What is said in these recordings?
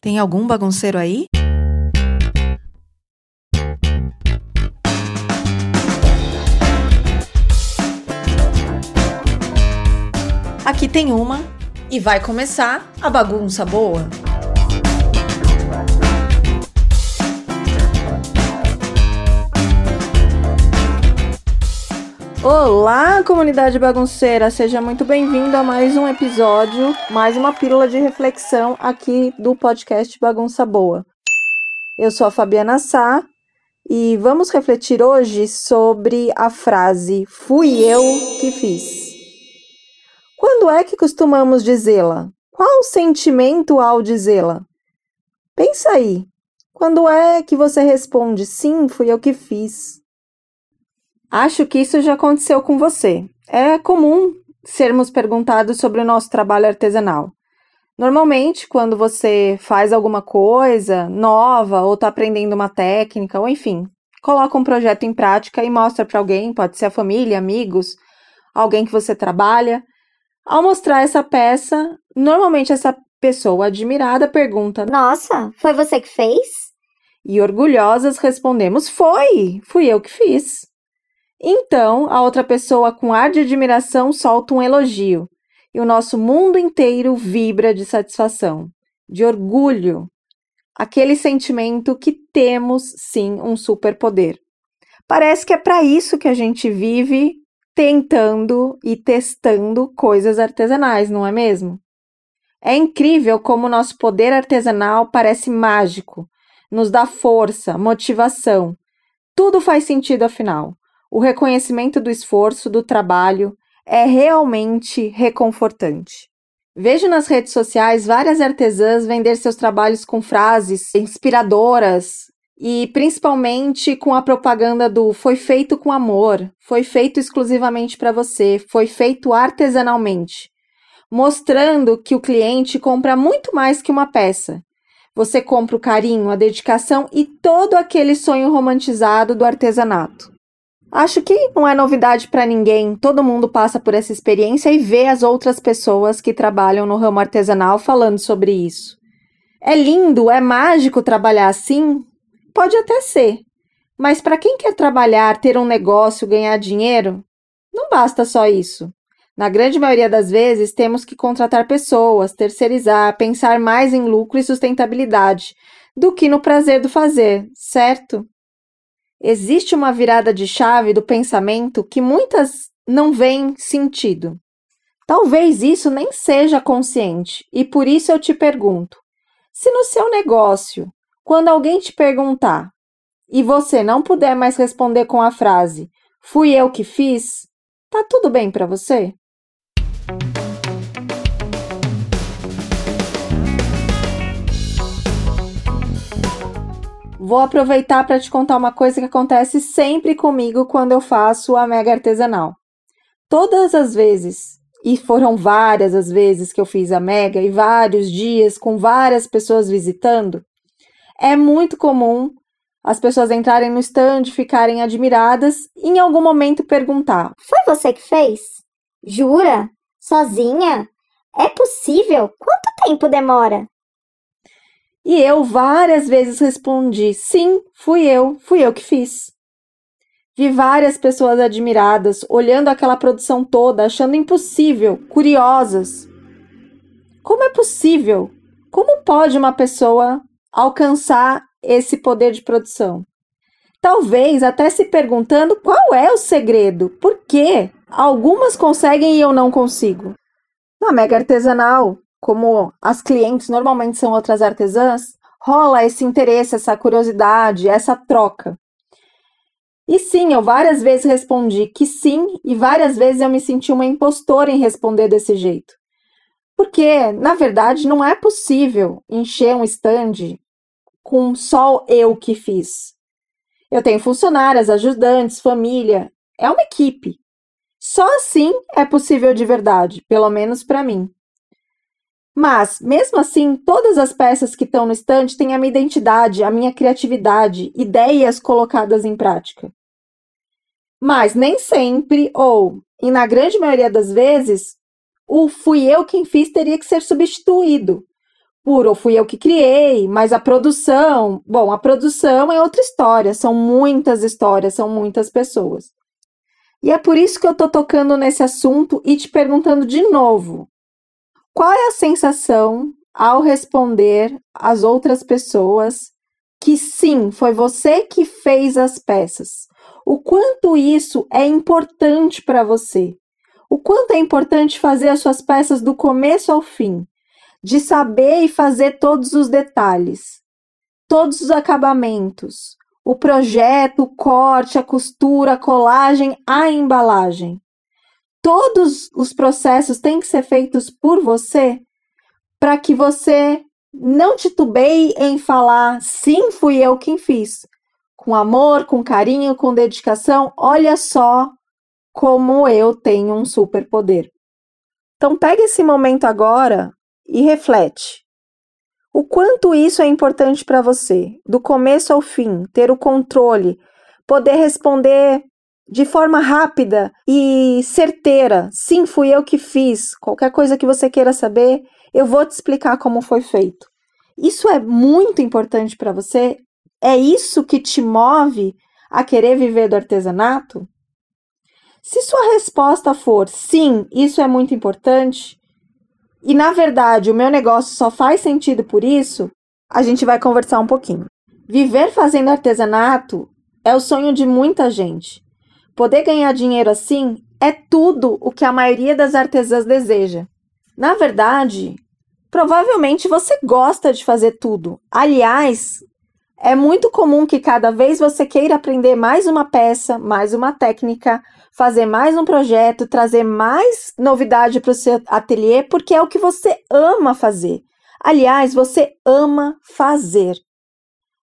Tem algum bagunceiro aí? Aqui tem uma e vai começar a bagunça boa. Olá, comunidade bagunceira! Seja muito bem-vindo a mais um episódio, mais uma pílula de reflexão aqui do podcast Bagunça Boa. Eu sou a Fabiana Sá e vamos refletir hoje sobre a frase Fui eu que fiz. Quando é que costumamos dizê-la? Qual o sentimento ao dizê-la? Pensa aí. Quando é que você responde sim, fui eu que fiz? Acho que isso já aconteceu com você. É comum sermos perguntados sobre o nosso trabalho artesanal. Normalmente, quando você faz alguma coisa nova ou está aprendendo uma técnica, ou enfim, coloca um projeto em prática e mostra para alguém, pode ser a família, amigos, alguém que você trabalha. Ao mostrar essa peça, normalmente essa pessoa admirada pergunta: Nossa, foi você que fez? E orgulhosas respondemos: Foi, fui eu que fiz. Então, a outra pessoa, com ar de admiração, solta um elogio, e o nosso mundo inteiro vibra de satisfação, de orgulho, aquele sentimento que temos sim um superpoder. Parece que é para isso que a gente vive tentando e testando coisas artesanais, não é mesmo? É incrível como o nosso poder artesanal parece mágico, nos dá força, motivação. Tudo faz sentido afinal o reconhecimento do esforço, do trabalho, é realmente reconfortante. Vejo nas redes sociais várias artesãs vender seus trabalhos com frases inspiradoras e principalmente com a propaganda do foi feito com amor, foi feito exclusivamente para você, foi feito artesanalmente, mostrando que o cliente compra muito mais que uma peça. Você compra o carinho, a dedicação e todo aquele sonho romantizado do artesanato. Acho que não é novidade para ninguém, todo mundo passa por essa experiência e vê as outras pessoas que trabalham no ramo artesanal falando sobre isso. É lindo, é mágico trabalhar assim? Pode até ser. Mas para quem quer trabalhar, ter um negócio, ganhar dinheiro, não basta só isso. Na grande maioria das vezes, temos que contratar pessoas, terceirizar, pensar mais em lucro e sustentabilidade do que no prazer do fazer, certo? Existe uma virada de chave do pensamento que muitas não veem sentido. Talvez isso nem seja consciente, e por isso eu te pergunto: se no seu negócio, quando alguém te perguntar e você não puder mais responder com a frase fui eu que fiz, tá tudo bem para você? Vou aproveitar para te contar uma coisa que acontece sempre comigo quando eu faço a mega artesanal. Todas as vezes, e foram várias as vezes que eu fiz a mega e vários dias com várias pessoas visitando, é muito comum as pessoas entrarem no stand, ficarem admiradas e em algum momento perguntar: Foi você que fez? Jura? Sozinha? É possível? Quanto tempo demora? E eu várias vezes respondi: sim, fui eu, fui eu que fiz. Vi várias pessoas admiradas, olhando aquela produção toda, achando impossível, curiosas. Como é possível? Como pode uma pessoa alcançar esse poder de produção? Talvez até se perguntando qual é o segredo, por quê? Algumas conseguem e eu não consigo. Na mega artesanal, como as clientes normalmente são outras artesãs, rola esse interesse, essa curiosidade, essa troca. E sim, eu várias vezes respondi que sim, e várias vezes eu me senti uma impostora em responder desse jeito. Porque, na verdade, não é possível encher um stand com só eu que fiz. Eu tenho funcionárias, ajudantes, família, é uma equipe. Só assim é possível de verdade, pelo menos para mim. Mas, mesmo assim, todas as peças que estão no estante têm a minha identidade, a minha criatividade, ideias colocadas em prática. Mas nem sempre, ou, e na grande maioria das vezes, o fui eu quem fiz teria que ser substituído. por ou fui eu que criei, mas a produção, bom, a produção é outra história, são muitas histórias, são muitas pessoas. E é por isso que eu tô tocando nesse assunto e te perguntando de novo: qual é a sensação ao responder às outras pessoas que sim, foi você que fez as peças? O quanto isso é importante para você? O quanto é importante fazer as suas peças do começo ao fim? de saber e fazer todos os detalhes, todos os acabamentos, o projeto, o corte, a costura, a colagem, a embalagem. Todos os processos têm que ser feitos por você para que você não titubeie em falar sim, fui eu quem fiz. Com amor, com carinho, com dedicação, olha só como eu tenho um superpoder. Então pegue esse momento agora e reflete. O quanto isso é importante para você, do começo ao fim, ter o controle, poder responder de forma rápida e certeira. Sim, fui eu que fiz. Qualquer coisa que você queira saber, eu vou te explicar como foi feito. Isso é muito importante para você? É isso que te move a querer viver do artesanato? Se sua resposta for sim, isso é muito importante, e na verdade o meu negócio só faz sentido por isso, a gente vai conversar um pouquinho. Viver fazendo artesanato é o sonho de muita gente. Poder ganhar dinheiro assim é tudo o que a maioria das artesãs deseja. Na verdade, provavelmente você gosta de fazer tudo. Aliás, é muito comum que cada vez você queira aprender mais uma peça, mais uma técnica, fazer mais um projeto, trazer mais novidade para o seu ateliê, porque é o que você ama fazer. Aliás, você ama fazer.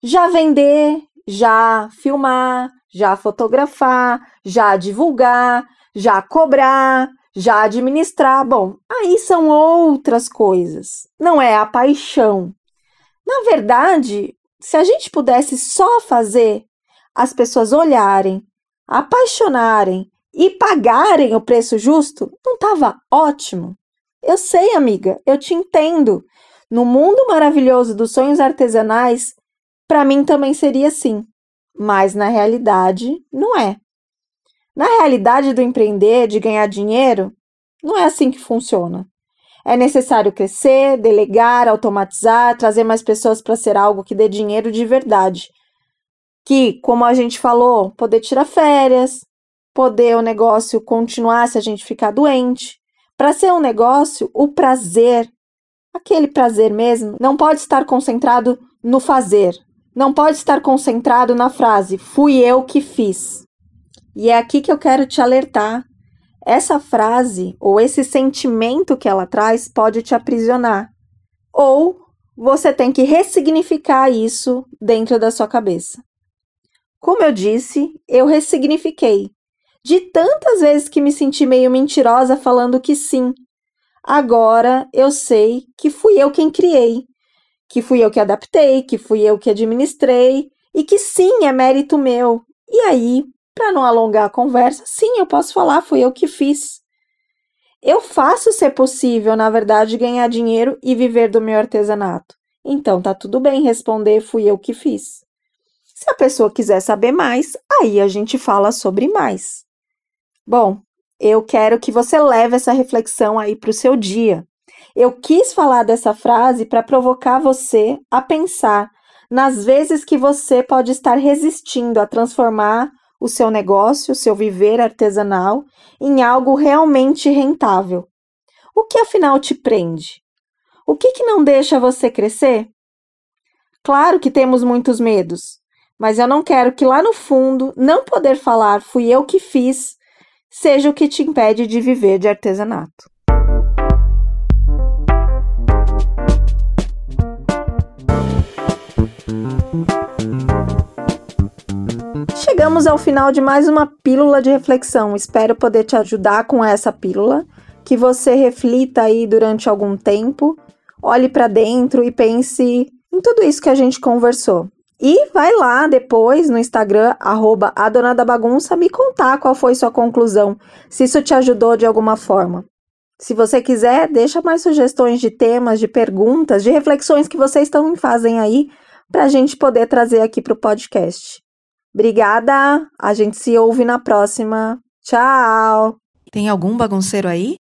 Já vender, já filmar, já fotografar, já divulgar, já cobrar, já administrar. Bom, aí são outras coisas. Não é a paixão. Na verdade, se a gente pudesse só fazer as pessoas olharem, apaixonarem e pagarem o preço justo, não estava ótimo? Eu sei, amiga, eu te entendo. No mundo maravilhoso dos sonhos artesanais, para mim também seria assim. Mas na realidade, não é. Na realidade do empreender, de ganhar dinheiro, não é assim que funciona. É necessário crescer, delegar, automatizar, trazer mais pessoas para ser algo que dê dinheiro de verdade. Que, como a gente falou, poder tirar férias, poder o negócio continuar se a gente ficar doente. Para ser um negócio, o prazer, aquele prazer mesmo, não pode estar concentrado no fazer. Não pode estar concentrado na frase fui eu que fiz. E é aqui que eu quero te alertar essa frase ou esse sentimento que ela traz pode te aprisionar. Ou você tem que ressignificar isso dentro da sua cabeça. Como eu disse, eu ressignifiquei. De tantas vezes que me senti meio mentirosa falando que sim. Agora eu sei que fui eu quem criei, que fui eu que adaptei, que fui eu que administrei e que sim é mérito meu. E aí para não alongar a conversa, sim, eu posso falar, fui eu que fiz. Eu faço ser possível, na verdade, ganhar dinheiro e viver do meu artesanato. Então tá tudo bem responder, fui eu que fiz. Se a pessoa quiser saber mais, aí a gente fala sobre mais. Bom, eu quero que você leve essa reflexão aí para o seu dia. Eu quis falar dessa frase para provocar você a pensar nas vezes que você pode estar resistindo a transformar o seu negócio, o seu viver artesanal em algo realmente rentável. O que afinal te prende? O que, que não deixa você crescer? Claro que temos muitos medos, mas eu não quero que lá no fundo não poder falar fui eu que fiz seja o que te impede de viver de artesanato. Chegamos ao final de mais uma pílula de reflexão. Espero poder te ajudar com essa pílula, que você reflita aí durante algum tempo, olhe para dentro e pense em tudo isso que a gente conversou. E vai lá depois no Instagram, arroba a dona da bagunça, me contar qual foi sua conclusão, se isso te ajudou de alguma forma. Se você quiser, deixa mais sugestões de temas, de perguntas, de reflexões que vocês estão fazem aí, para a gente poder trazer aqui para o podcast. Obrigada. A gente se ouve na próxima. Tchau. Tem algum bagunceiro aí?